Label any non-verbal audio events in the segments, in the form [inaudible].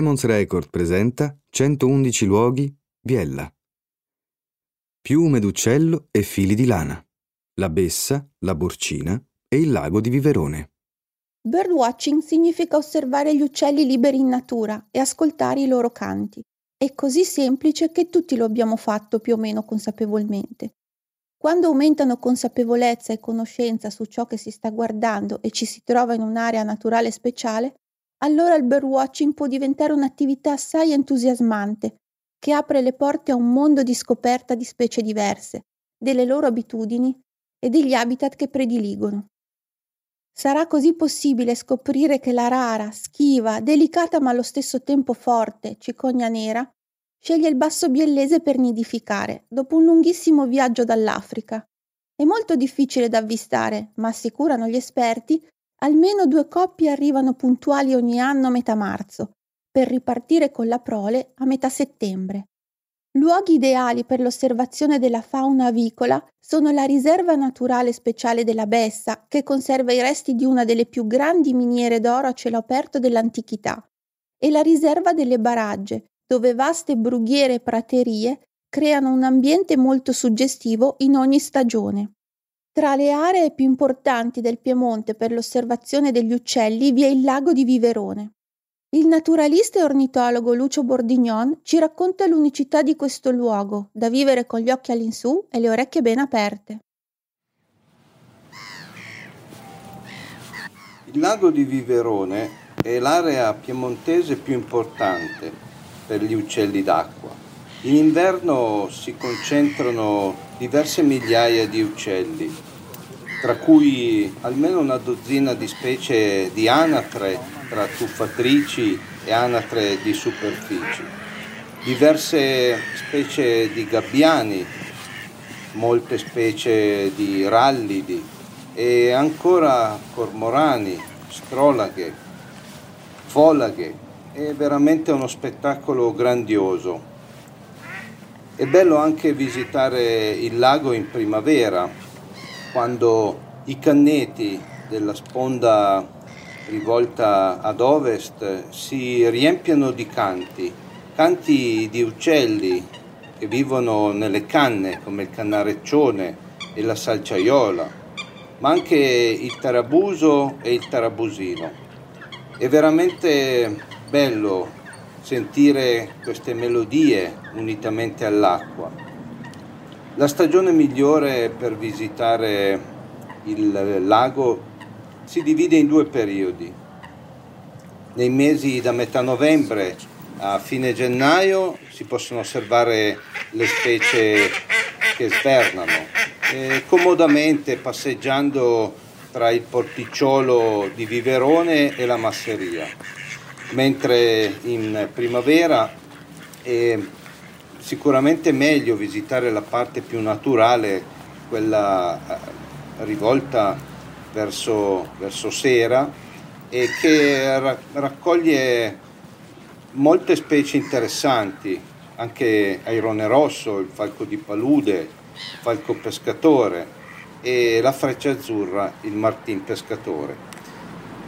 Lemons Record presenta 111 luoghi Biella. Piume d'uccello e fili di lana. La Bessa, la Borcina e il lago di Viverone. Birdwatching significa osservare gli uccelli liberi in natura e ascoltare i loro canti. È così semplice che tutti lo abbiamo fatto più o meno consapevolmente. Quando aumentano consapevolezza e conoscenza su ciò che si sta guardando e ci si trova in un'area naturale speciale, allora il birdwatching può diventare un'attività assai entusiasmante, che apre le porte a un mondo di scoperta di specie diverse, delle loro abitudini e degli habitat che prediligono. Sarà così possibile scoprire che la rara, schiva, delicata ma allo stesso tempo forte cicogna nera sceglie il basso biellese per nidificare, dopo un lunghissimo viaggio dall'Africa. È molto difficile da avvistare, ma assicurano gli esperti Almeno due coppie arrivano puntuali ogni anno a metà marzo, per ripartire con la prole a metà settembre. Luoghi ideali per l'osservazione della fauna avicola sono la riserva naturale speciale della Bessa, che conserva i resti di una delle più grandi miniere d'oro a cielo aperto dell'antichità, e la riserva delle Baragge, dove vaste brughiere e praterie creano un ambiente molto suggestivo in ogni stagione. Tra le aree più importanti del Piemonte per l'osservazione degli uccelli vi è il lago di Viverone. Il naturalista e ornitologo Lucio Bordignon ci racconta l'unicità di questo luogo, da vivere con gli occhi all'insù e le orecchie ben aperte. Il lago di Viverone è l'area piemontese più importante per gli uccelli d'acqua. In inverno si concentrano diverse migliaia di uccelli, tra cui almeno una dozzina di specie di anatre, tra tuffatrici e anatre di superficie, diverse specie di gabbiani, molte specie di rallidi e ancora cormorani, strolaghe, folaghe. È veramente uno spettacolo grandioso è bello anche visitare il lago in primavera, quando i canneti della sponda rivolta ad ovest si riempiono di canti, canti di uccelli che vivono nelle canne come il cannareccione e la salciaiola, ma anche il tarabuso e il tarabusino. È veramente bello sentire queste melodie unitamente all'acqua. La stagione migliore per visitare il lago si divide in due periodi. Nei mesi da metà novembre a fine gennaio si possono osservare le specie che svernano e comodamente passeggiando tra il porticciolo di Viverone e la masseria mentre in primavera è sicuramente meglio visitare la parte più naturale, quella eh, rivolta verso, verso sera e che raccoglie molte specie interessanti, anche Airone rosso, il falco di palude, il falco pescatore e la freccia azzurra, il martin pescatore.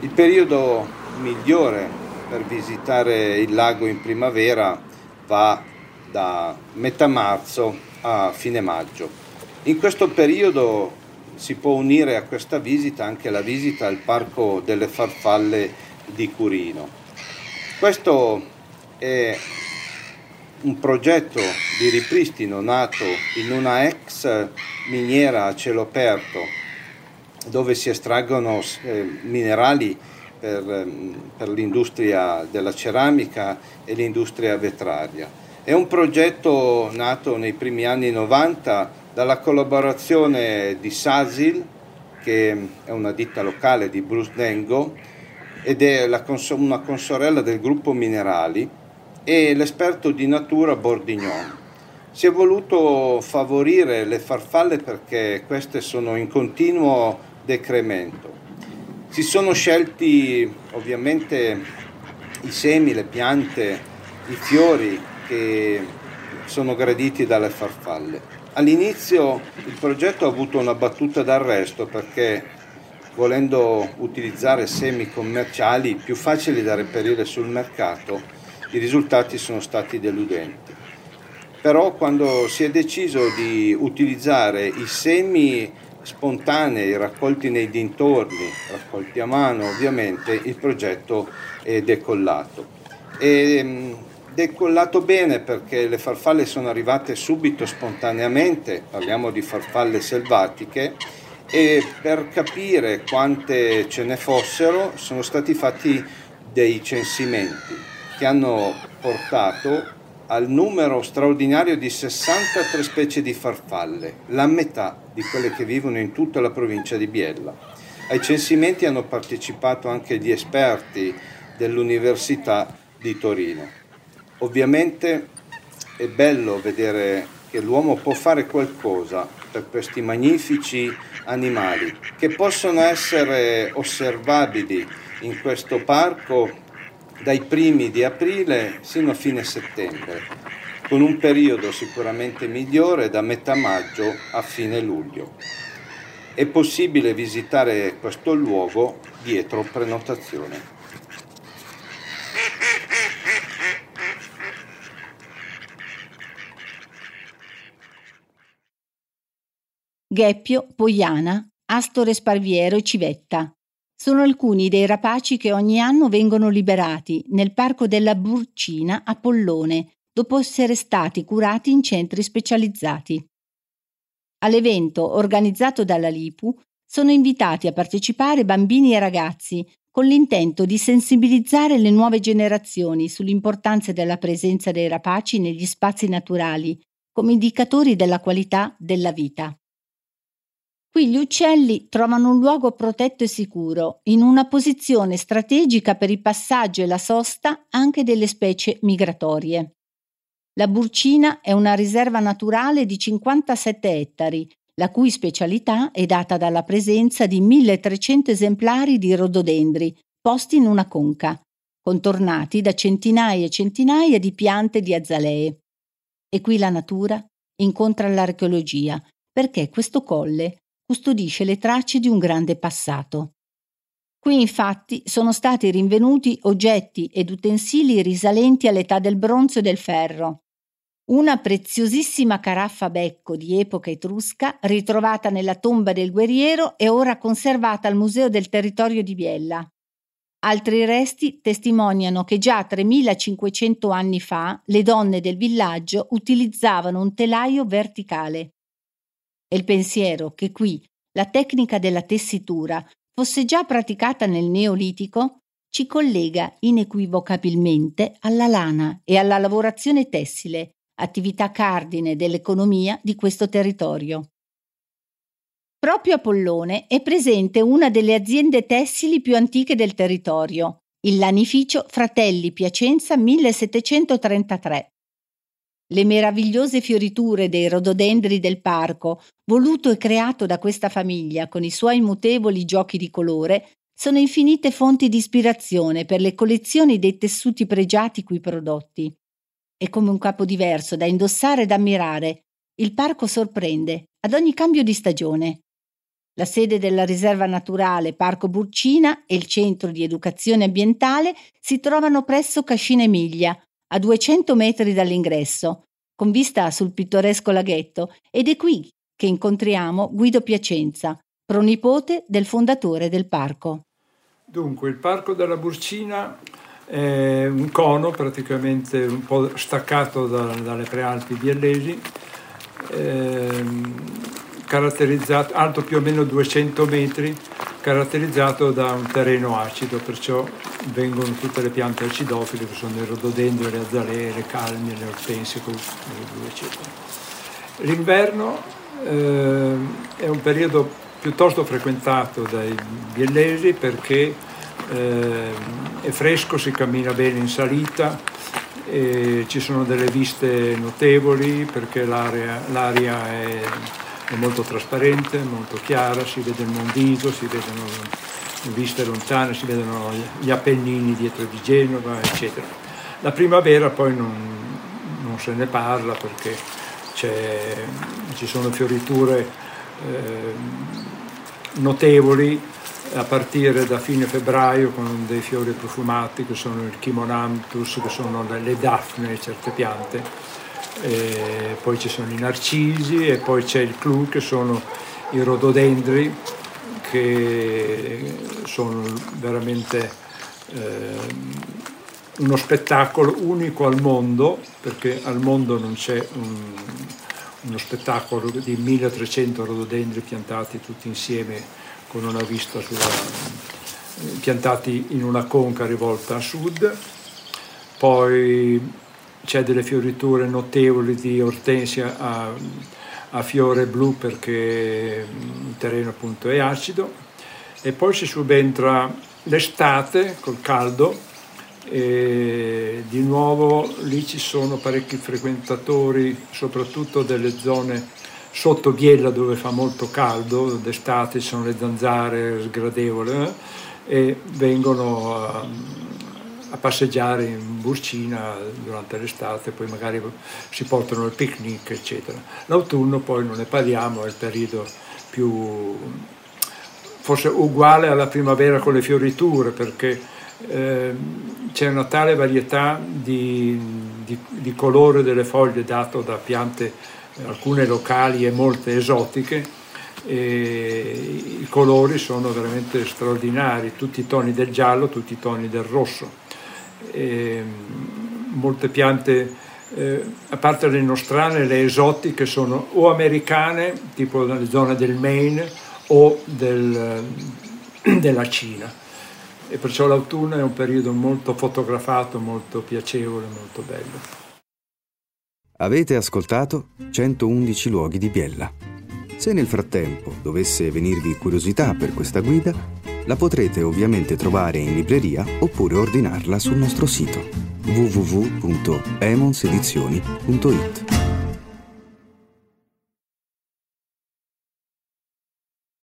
Il periodo migliore per visitare il lago in primavera va da metà marzo a fine maggio. In questo periodo si può unire a questa visita anche la visita al Parco delle Farfalle di Curino. Questo è un progetto di ripristino nato in una ex miniera a cielo aperto dove si estraggono eh, minerali per, ehm, per l'industria della ceramica e l'industria vetraria. È un progetto nato nei primi anni 90 dalla collaborazione di Sasil, che è una ditta locale di Bruce Dengo, ed è cons- una consorella del gruppo Minerali, e l'esperto di natura Bordignon. Si è voluto favorire le farfalle perché queste sono in continuo decremento. Si sono scelti ovviamente i semi, le piante, i fiori che sono graditi dalle farfalle. All'inizio il progetto ha avuto una battuta d'arresto perché volendo utilizzare semi commerciali più facili da reperire sul mercato, i risultati sono stati deludenti. Però quando si è deciso di utilizzare i semi spontanei raccolti nei dintorni, raccolti a mano ovviamente, il progetto è decollato. E, decollato bene perché le farfalle sono arrivate subito spontaneamente, parliamo di farfalle selvatiche, e per capire quante ce ne fossero sono stati fatti dei censimenti che hanno portato al numero straordinario di 63 specie di farfalle, la metà di quelle che vivono in tutta la provincia di Biella. Ai censimenti hanno partecipato anche gli esperti dell'Università di Torino. Ovviamente è bello vedere che l'uomo può fare qualcosa per questi magnifici animali che possono essere osservabili in questo parco dai primi di aprile sino a fine settembre, con un periodo sicuramente migliore da metà maggio a fine luglio. È possibile visitare questo luogo dietro prenotazione. Gheppio, Poiana, Astore Sparviero e Civetta sono alcuni dei rapaci che ogni anno vengono liberati nel parco della Burcina a Pollone, dopo essere stati curati in centri specializzati. All'evento organizzato dalla Lipu sono invitati a partecipare bambini e ragazzi con l'intento di sensibilizzare le nuove generazioni sull'importanza della presenza dei rapaci negli spazi naturali come indicatori della qualità della vita. Qui gli uccelli trovano un luogo protetto e sicuro, in una posizione strategica per il passaggio e la sosta anche delle specie migratorie. La Burcina è una riserva naturale di 57 ettari, la cui specialità è data dalla presenza di 1300 esemplari di rododendri posti in una conca, contornati da centinaia e centinaia di piante di azalee. E qui la natura incontra l'archeologia, perché questo colle custodisce le tracce di un grande passato. Qui infatti sono stati rinvenuti oggetti ed utensili risalenti all'età del bronzo e del ferro. Una preziosissima caraffa becco di epoca etrusca, ritrovata nella tomba del guerriero, è ora conservata al Museo del Territorio di Biella. Altri resti testimoniano che già 3500 anni fa le donne del villaggio utilizzavano un telaio verticale. È il pensiero che qui la tecnica della tessitura fosse già praticata nel Neolitico ci collega inequivocabilmente alla lana e alla lavorazione tessile, attività cardine dell'economia di questo territorio. Proprio a Pollone è presente una delle aziende tessili più antiche del territorio, il lanificio Fratelli Piacenza 1733, le meravigliose fioriture dei rododendri del parco, voluto e creato da questa famiglia con i suoi mutevoli giochi di colore, sono infinite fonti di ispirazione per le collezioni dei tessuti pregiati qui prodotti. È come un capo diverso da indossare e da ammirare. Il parco sorprende ad ogni cambio di stagione. La sede della riserva naturale Parco Burcina e il centro di educazione ambientale si trovano presso Cascina Emilia, a 200 metri dall'ingresso, con vista sul pittoresco laghetto, ed è qui che incontriamo Guido Piacenza, pronipote del fondatore del parco. Dunque, il Parco della Burcina è un cono praticamente un po' staccato da, dalle prealpi biellesi, ehm, caratterizzato, alto più o meno 200 metri, caratterizzato da un terreno acido, perciò vengono tutte le piante acidofile che sono i rododendri, le azalee, le calme, le ortensie, eccetera. L'inverno eh, è un periodo piuttosto frequentato dai biellesi perché eh, è fresco, si cammina bene in salita, ci sono delle viste notevoli perché l'aria, l'aria è è molto trasparente, molto chiara, si vede il Monviso, si vedono viste lontane, si vedono gli Appennini dietro di Genova, eccetera. La primavera poi non, non se ne parla perché ci sono fioriture eh, notevoli a partire da fine febbraio con dei fiori profumati che sono il chimonanthus, che sono le daphne, certe piante, e poi ci sono i narcisi e poi c'è il clou che sono i rododendri che sono veramente eh, uno spettacolo unico al mondo, perché al mondo non c'è un, uno spettacolo di 1300 rododendri piantati tutti insieme con una vista sulla, piantati in una conca rivolta a sud. Poi c'è delle fioriture notevoli di ortensia a, a fiore blu perché il terreno appunto è acido. E poi si subentra l'estate col caldo e di nuovo lì ci sono parecchi frequentatori soprattutto delle zone sotto Biella dove fa molto caldo. D'estate ci sono le zanzare sgradevoli eh, e vengono a, a, passeggiare in Burcina durante l'estate poi magari si portano il picnic eccetera l'autunno poi non ne parliamo è il periodo più forse uguale alla primavera con le fioriture, perché eh, c'è una tale varietà di, di, di, colore delle foglie dato da piante, alcune locali e molte esotiche, e i colori sono veramente straordinari, tutti i toni del giallo, tutti i toni del rosso. E molte piante, eh, a parte le nostrane, le esotiche sono o americane, tipo nelle zone del Maine, o del, [clears throat] della Cina. E perciò l'autunno è un periodo molto fotografato, molto piacevole, molto bello. Avete ascoltato 111 luoghi di Biella. Se nel frattempo dovesse venirvi curiosità per questa guida, la potrete ovviamente trovare in libreria oppure ordinarla sul nostro sito www.emonsedizioni.it.